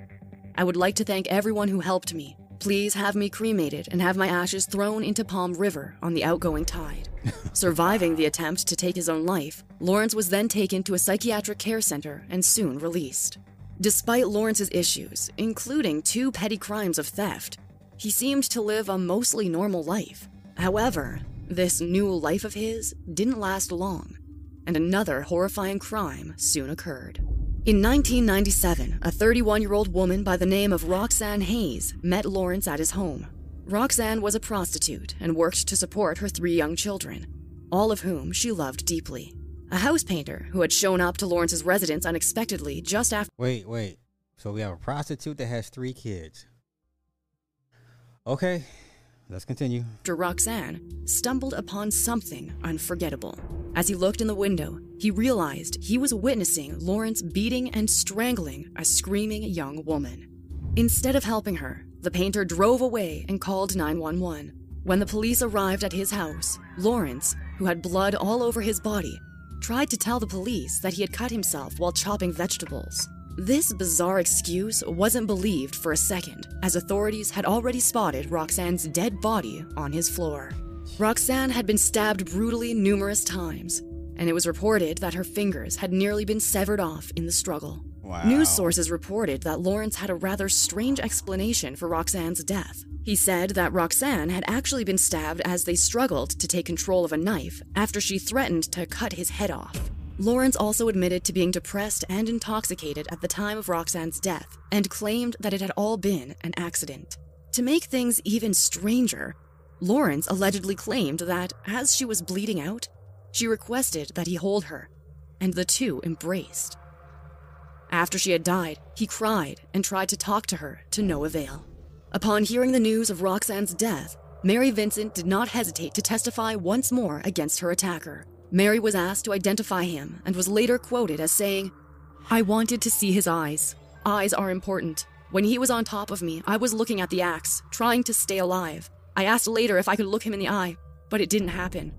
I would like to thank everyone who helped me. Please have me cremated and have my ashes thrown into Palm River on the outgoing tide. Surviving the attempt to take his own life, Lawrence was then taken to a psychiatric care center and soon released. Despite Lawrence's issues, including two petty crimes of theft, he seemed to live a mostly normal life. However, this new life of his didn't last long, and another horrifying crime soon occurred. In 1997, a 31 year old woman by the name of Roxanne Hayes met Lawrence at his home. Roxanne was a prostitute and worked to support her three young children, all of whom she loved deeply. A house painter who had shown up to Lawrence's residence unexpectedly just after Wait, wait. So we have a prostitute that has three kids. Okay, let's continue. Dr. Roxanne stumbled upon something unforgettable. As he looked in the window, he realized he was witnessing Lawrence beating and strangling a screaming young woman. Instead of helping her, the painter drove away and called 911. When the police arrived at his house, Lawrence, who had blood all over his body, tried to tell the police that he had cut himself while chopping vegetables. This bizarre excuse wasn't believed for a second, as authorities had already spotted Roxanne's dead body on his floor. Roxanne had been stabbed brutally numerous times, and it was reported that her fingers had nearly been severed off in the struggle. Wow. News sources reported that Lawrence had a rather strange explanation for Roxanne's death. He said that Roxanne had actually been stabbed as they struggled to take control of a knife after she threatened to cut his head off. Lawrence also admitted to being depressed and intoxicated at the time of Roxanne's death and claimed that it had all been an accident. To make things even stranger, Lawrence allegedly claimed that as she was bleeding out, she requested that he hold her, and the two embraced. After she had died, he cried and tried to talk to her to no avail. Upon hearing the news of Roxanne's death, Mary Vincent did not hesitate to testify once more against her attacker. Mary was asked to identify him and was later quoted as saying, I wanted to see his eyes. Eyes are important. When he was on top of me, I was looking at the axe, trying to stay alive. I asked later if I could look him in the eye, but it didn't happen.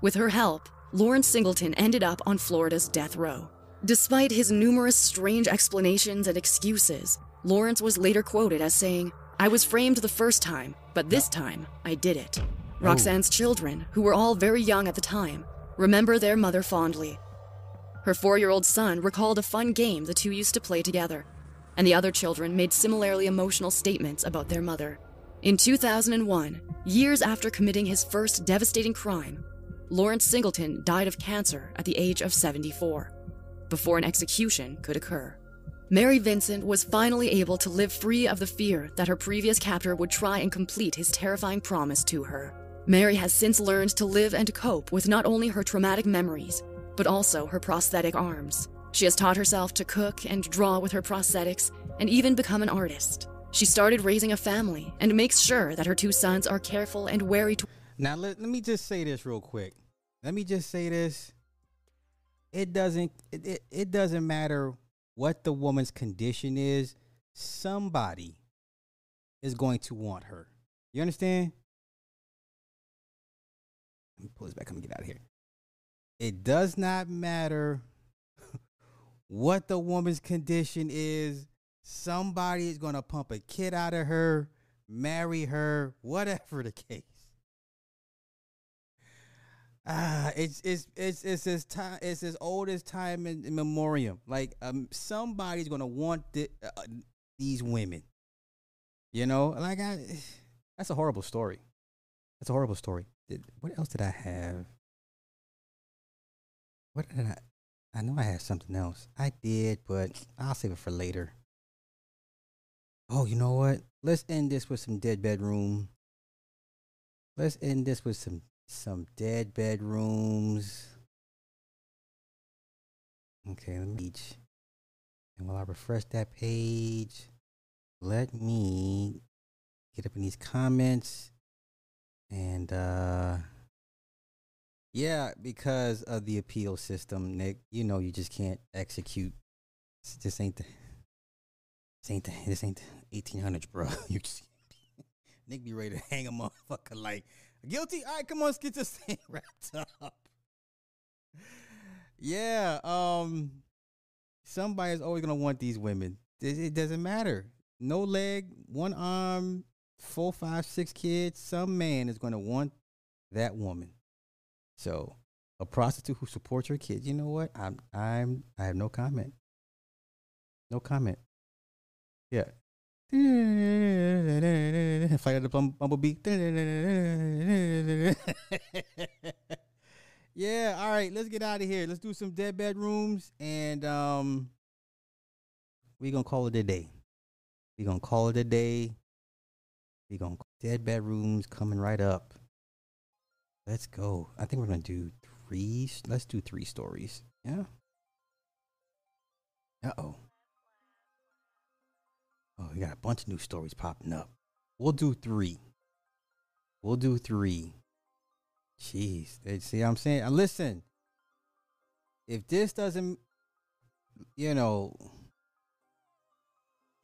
With her help, Lawrence Singleton ended up on Florida's death row. Despite his numerous strange explanations and excuses, Lawrence was later quoted as saying, I was framed the first time, but this time I did it. Oh. Roxanne's children, who were all very young at the time, remember their mother fondly. Her four year old son recalled a fun game the two used to play together, and the other children made similarly emotional statements about their mother. In 2001, years after committing his first devastating crime, Lawrence Singleton died of cancer at the age of 74, before an execution could occur. Mary Vincent was finally able to live free of the fear that her previous captor would try and complete his terrifying promise to her. Mary has since learned to live and cope with not only her traumatic memories, but also her prosthetic arms. She has taught herself to cook and draw with her prosthetics and even become an artist. She started raising a family and makes sure that her two sons are careful and wary to. Now let, let me just say this real quick. Let me just say this. It doesn't it, it, it doesn't matter what the woman's condition is, somebody is going to want her. You understand? Pull this back. Let me get out of here. It does not matter what the woman's condition is. Somebody is going to pump a kid out of her, marry her, whatever the case. Ah, it's it's it's it's as time it's as old as time in, in memoriam. Like um, somebody's gonna want the, uh, these women. You know, like I, that's a horrible story. That's a horrible story. Did, what else did I have? What did I? I know I had something else. I did, but I'll save it for later. Oh, you know what? Let's end this with some dead bedroom. Let's end this with some some dead bedrooms. Okay, let me. And while I refresh that page, let me get up in these comments and uh Yeah, because of the appeal system, Nick. You know, you just can't execute. This ain't the. This ain't. This ain't the 1800s, bro. You just. Nick be ready to hang a motherfucker like guilty. All right, come on, let's get this thing wrapped up. Yeah, um, somebody's always gonna want these women. It doesn't matter. No leg, one arm, four, five, six kids. Some man is gonna want that woman. So, a prostitute who supports her kids. You know what? I'm. I'm. I have no comment. No comment. Yeah. Flight of the bum- bumblebee. yeah, all right, let's get out of here. Let's do some dead bedrooms and um we gonna call it a day. We're gonna call it a day. We gonna dead bedrooms coming right up. Let's go. I think we're gonna do three let's do three stories. Yeah. Uh oh. Oh, we got a bunch of new stories popping up. We'll do three. We'll do three. Jeez. They, see what I'm saying? Listen, if this doesn't, you know,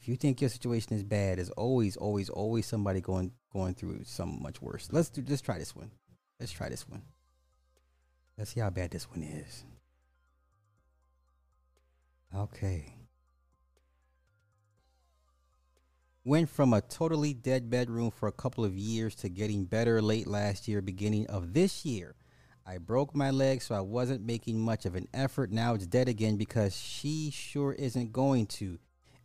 if you think your situation is bad, there's always, always, always somebody going going through something much worse. Let's do. Let's try this one. Let's try this one. Let's see how bad this one is. Okay. Went from a totally dead bedroom for a couple of years to getting better late last year, beginning of this year. I broke my leg, so I wasn't making much of an effort. Now it's dead again because she sure isn't going to.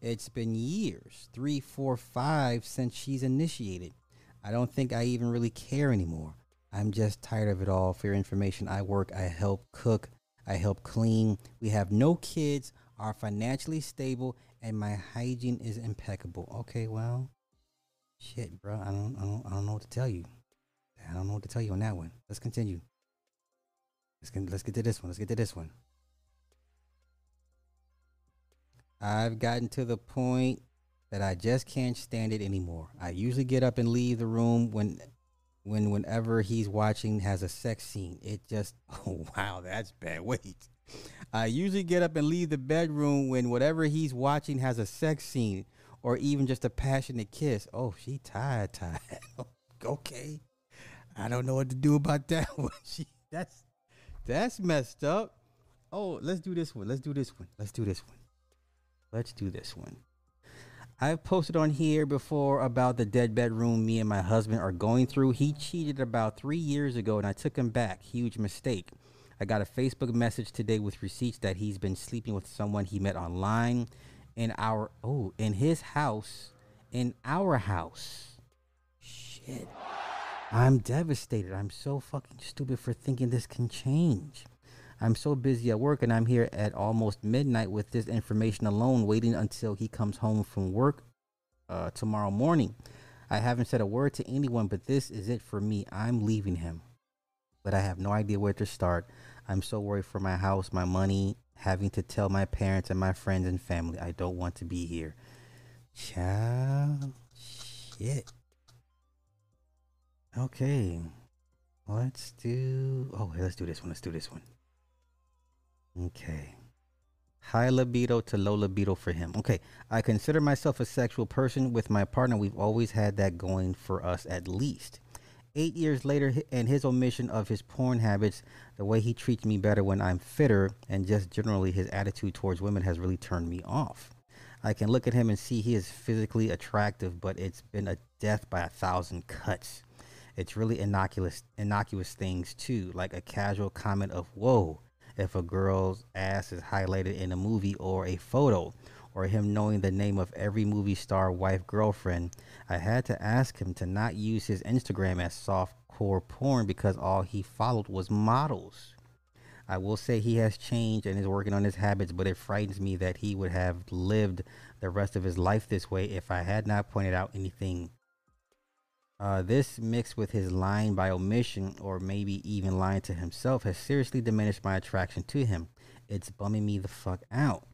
It's been years three, four, five since she's initiated. I don't think I even really care anymore. I'm just tired of it all. For your information, I work, I help cook, I help clean. We have no kids, are financially stable, and my hygiene is impeccable. Okay, well, shit, bro. I don't, I don't, I don't know what to tell you. I don't know what to tell you on that one. Let's continue. Let's get, let's get to this one. Let's get to this one. I've gotten to the point that I just can't stand it anymore. I usually get up and leave the room when when whenever he's watching has a sex scene. It just oh wow, that's bad. Wait. I usually get up and leave the bedroom when whatever he's watching has a sex scene or even just a passionate kiss. Oh, she tired, tired. okay. I don't know what to do about that one. She that's that's messed up. Oh, let's do this one. Let's do this one. Let's do this one. Let's do this one. I've posted on here before about the dead bedroom me and my husband are going through. He cheated about three years ago and I took him back. Huge mistake. I got a Facebook message today with receipts that he's been sleeping with someone he met online in our oh in his house in our house. Shit. I'm devastated. I'm so fucking stupid for thinking this can change. I'm so busy at work and I'm here at almost midnight with this information alone, waiting until he comes home from work uh, tomorrow morning. I haven't said a word to anyone, but this is it for me. I'm leaving him but I have no idea where to start. I'm so worried for my house, my money, having to tell my parents and my friends and family I don't want to be here. Child, shit. Okay, let's do. Oh, let's do this one. Let's do this one. Okay. High libido to low libido for him. Okay, I consider myself a sexual person. With my partner, we've always had that going for us at least. Eight years later, and his omission of his porn habits, the way he treats me better when I'm fitter, and just generally his attitude towards women has really turned me off. I can look at him and see he is physically attractive, but it's been a death by a thousand cuts. It's really innocuous, innocuous things too, like a casual comment of "Whoa" if a girl's ass is highlighted in a movie or a photo, or him knowing the name of every movie star, wife, girlfriend, I had to ask him to not use his Instagram as softcore porn because all he followed was models. I will say he has changed and is working on his habits, but it frightens me that he would have lived the rest of his life this way if I had not pointed out anything. Uh, this mixed with his lying by omission or maybe even lying to himself has seriously diminished my attraction to him. It's bumming me the fuck out.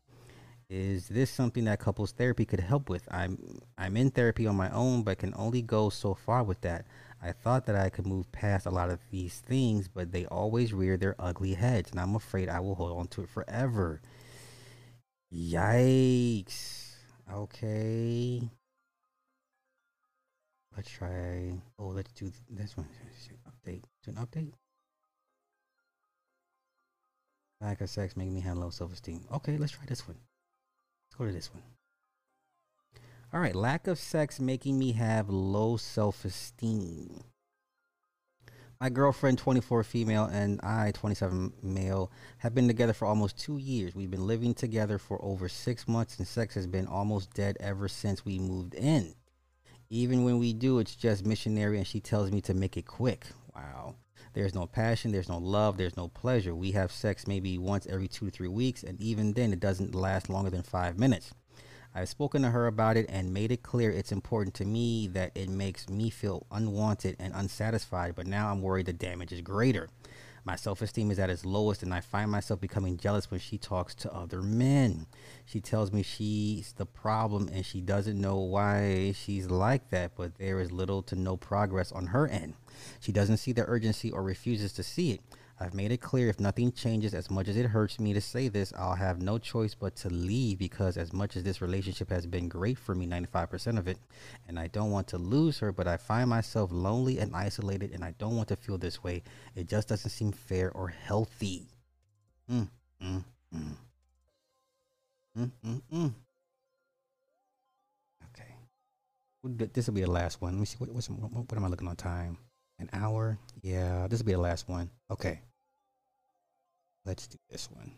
Is this something that couples therapy could help with? I'm I'm in therapy on my own, but can only go so far with that. I thought that I could move past a lot of these things, but they always rear their ugly heads, and I'm afraid I will hold on to it forever. Yikes. Okay. Let's try. Oh, let's do this one. Update. Do an update. Lack of sex making me have low self esteem. Okay, let's try this one. Let's go to this one. All right, lack of sex making me have low self esteem. My girlfriend, 24 female, and I, 27 male, have been together for almost two years. We've been living together for over six months, and sex has been almost dead ever since we moved in. Even when we do, it's just missionary, and she tells me to make it quick. Wow. There's no passion, there's no love, there's no pleasure. We have sex maybe once every two to three weeks, and even then, it doesn't last longer than five minutes. I've spoken to her about it and made it clear it's important to me that it makes me feel unwanted and unsatisfied, but now I'm worried the damage is greater. My self esteem is at its lowest, and I find myself becoming jealous when she talks to other men. She tells me she's the problem and she doesn't know why she's like that, but there is little to no progress on her end. She doesn't see the urgency or refuses to see it. I've made it clear if nothing changes, as much as it hurts me to say this, I'll have no choice but to leave because, as much as this relationship has been great for me, 95% of it, and I don't want to lose her, but I find myself lonely and isolated, and I don't want to feel this way. It just doesn't seem fair or healthy. Mm, mm, mm. Mm, mm, mm. Okay. This will be the last one. Let me see. What, what, what am I looking on time? An hour? Yeah, this will be the last one. Okay. Let's do this one.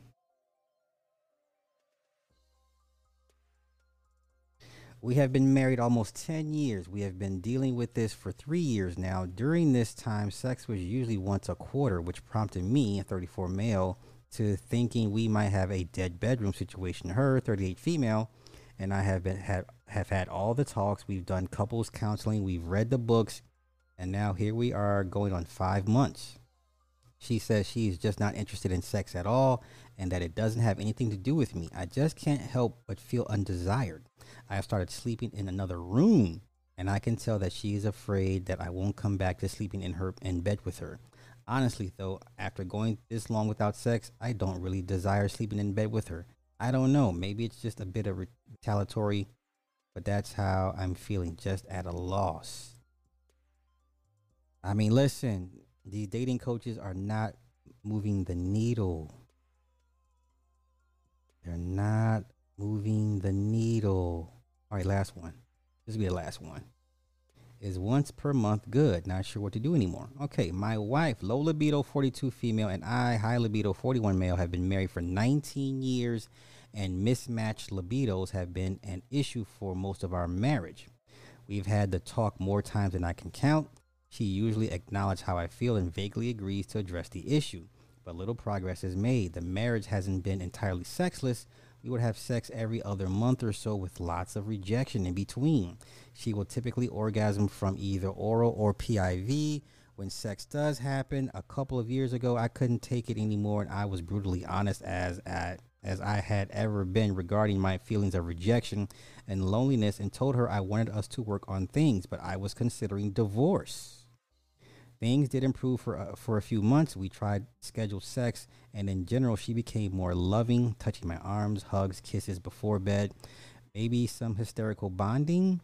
We have been married almost 10 years. We have been dealing with this for three years now. During this time, sex was usually once a quarter, which prompted me, a 34 male, to thinking we might have a dead bedroom situation. Her, 38 female, and I have been have, have had all the talks. We've done couples counseling. We've read the books, and now here we are going on five months. She says she is just not interested in sex at all and that it doesn't have anything to do with me. I just can't help but feel undesired. I have started sleeping in another room and I can tell that she is afraid that I won't come back to sleeping in her in bed with her. Honestly though, after going this long without sex, I don't really desire sleeping in bed with her. I don't know, maybe it's just a bit of retaliatory, but that's how I'm feeling, just at a loss. I mean, listen, these dating coaches are not moving the needle. They're not moving the needle. All right, last one. This will be the last one. Is once per month good? Not sure what to do anymore. Okay, my wife, low libido 42 female, and I, high libido 41 male, have been married for 19 years, and mismatched libidos have been an issue for most of our marriage. We've had to talk more times than I can count. She usually acknowledges how I feel and vaguely agrees to address the issue, but little progress is made. The marriage hasn't been entirely sexless. We would have sex every other month or so with lots of rejection in between. She will typically orgasm from either oral or PIV. When sex does happen, a couple of years ago, I couldn't take it anymore, and I was brutally honest as at as I had ever been regarding my feelings of rejection and loneliness, and told her I wanted us to work on things, but I was considering divorce. Things did improve for uh, for a few months. We tried scheduled sex, and in general, she became more loving, touching my arms, hugs, kisses before bed, maybe some hysterical bonding.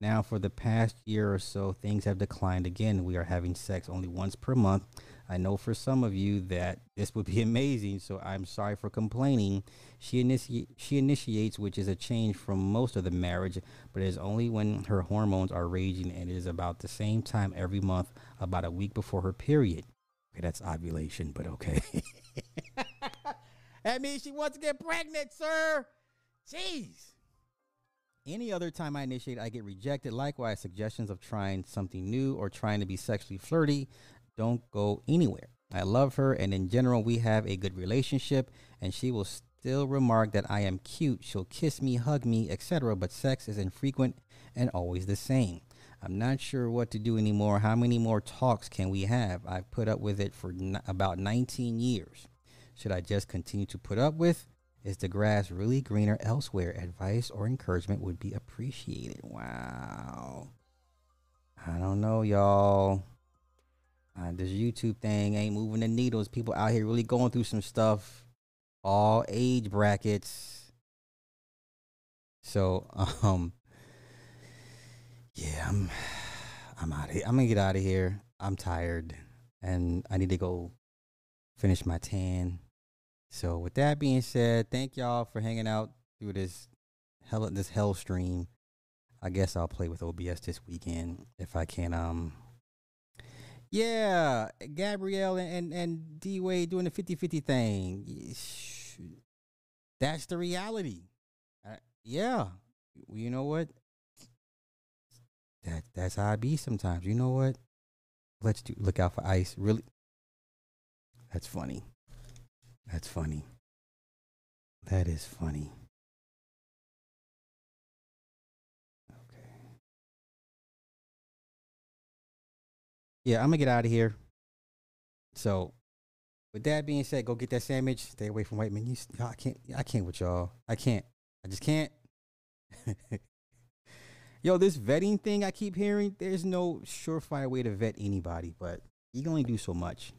Now, for the past year or so, things have declined again. We are having sex only once per month. I know for some of you that this would be amazing, so I'm sorry for complaining. She initi- she initiates, which is a change from most of the marriage, but it is only when her hormones are raging, and it is about the same time every month, about a week before her period. Okay, that's ovulation, but okay. that means she wants to get pregnant, sir. Jeez. Any other time I initiate, I get rejected. Likewise, suggestions of trying something new or trying to be sexually flirty don't go anywhere. I love her, and in general, we have a good relationship, and she will still remark that I am cute. She'll kiss me, hug me, etc., but sex is infrequent and always the same. I'm not sure what to do anymore. How many more talks can we have? I've put up with it for n- about 19 years. Should I just continue to put up with? Is the grass really greener elsewhere? Advice or encouragement would be appreciated. Wow. I don't know, y'all. Uh, this YouTube thing ain't moving the needles. People out here really going through some stuff. All age brackets. So, um, yeah, I'm, I'm out of here. I'm gonna get out of here. I'm tired, and I need to go finish my tan. So, with that being said, thank y'all for hanging out through this hell this hell stream. I guess I'll play with OBS this weekend if I can. Um, yeah, Gabrielle and and, and D Wade doing the 50-50 thing. That's the reality. Uh, yeah, you know what? That that's how I be sometimes. You know what? Let's do look out for ice. Really, that's funny. That's funny. That is funny. Yeah, I'm gonna get out of here. So, with that being said, go get that sandwich. Stay away from white men. You, I can't. I can't with y'all. I can't. I just can't. Yo, this vetting thing I keep hearing, there's no surefire way to vet anybody, but you can only do so much.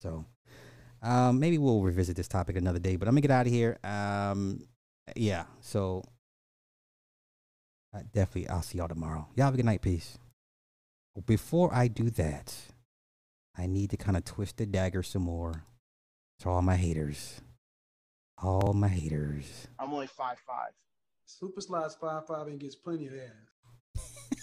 So, um, maybe we'll revisit this topic another day, but I'm gonna get out of here. Um, yeah, so uh, definitely, I'll see y'all tomorrow. Y'all have a good night. Peace. Before I do that, I need to kind of twist the dagger some more to all my haters. All my haters. I'm only five five. Super slides five five and gets plenty of ass.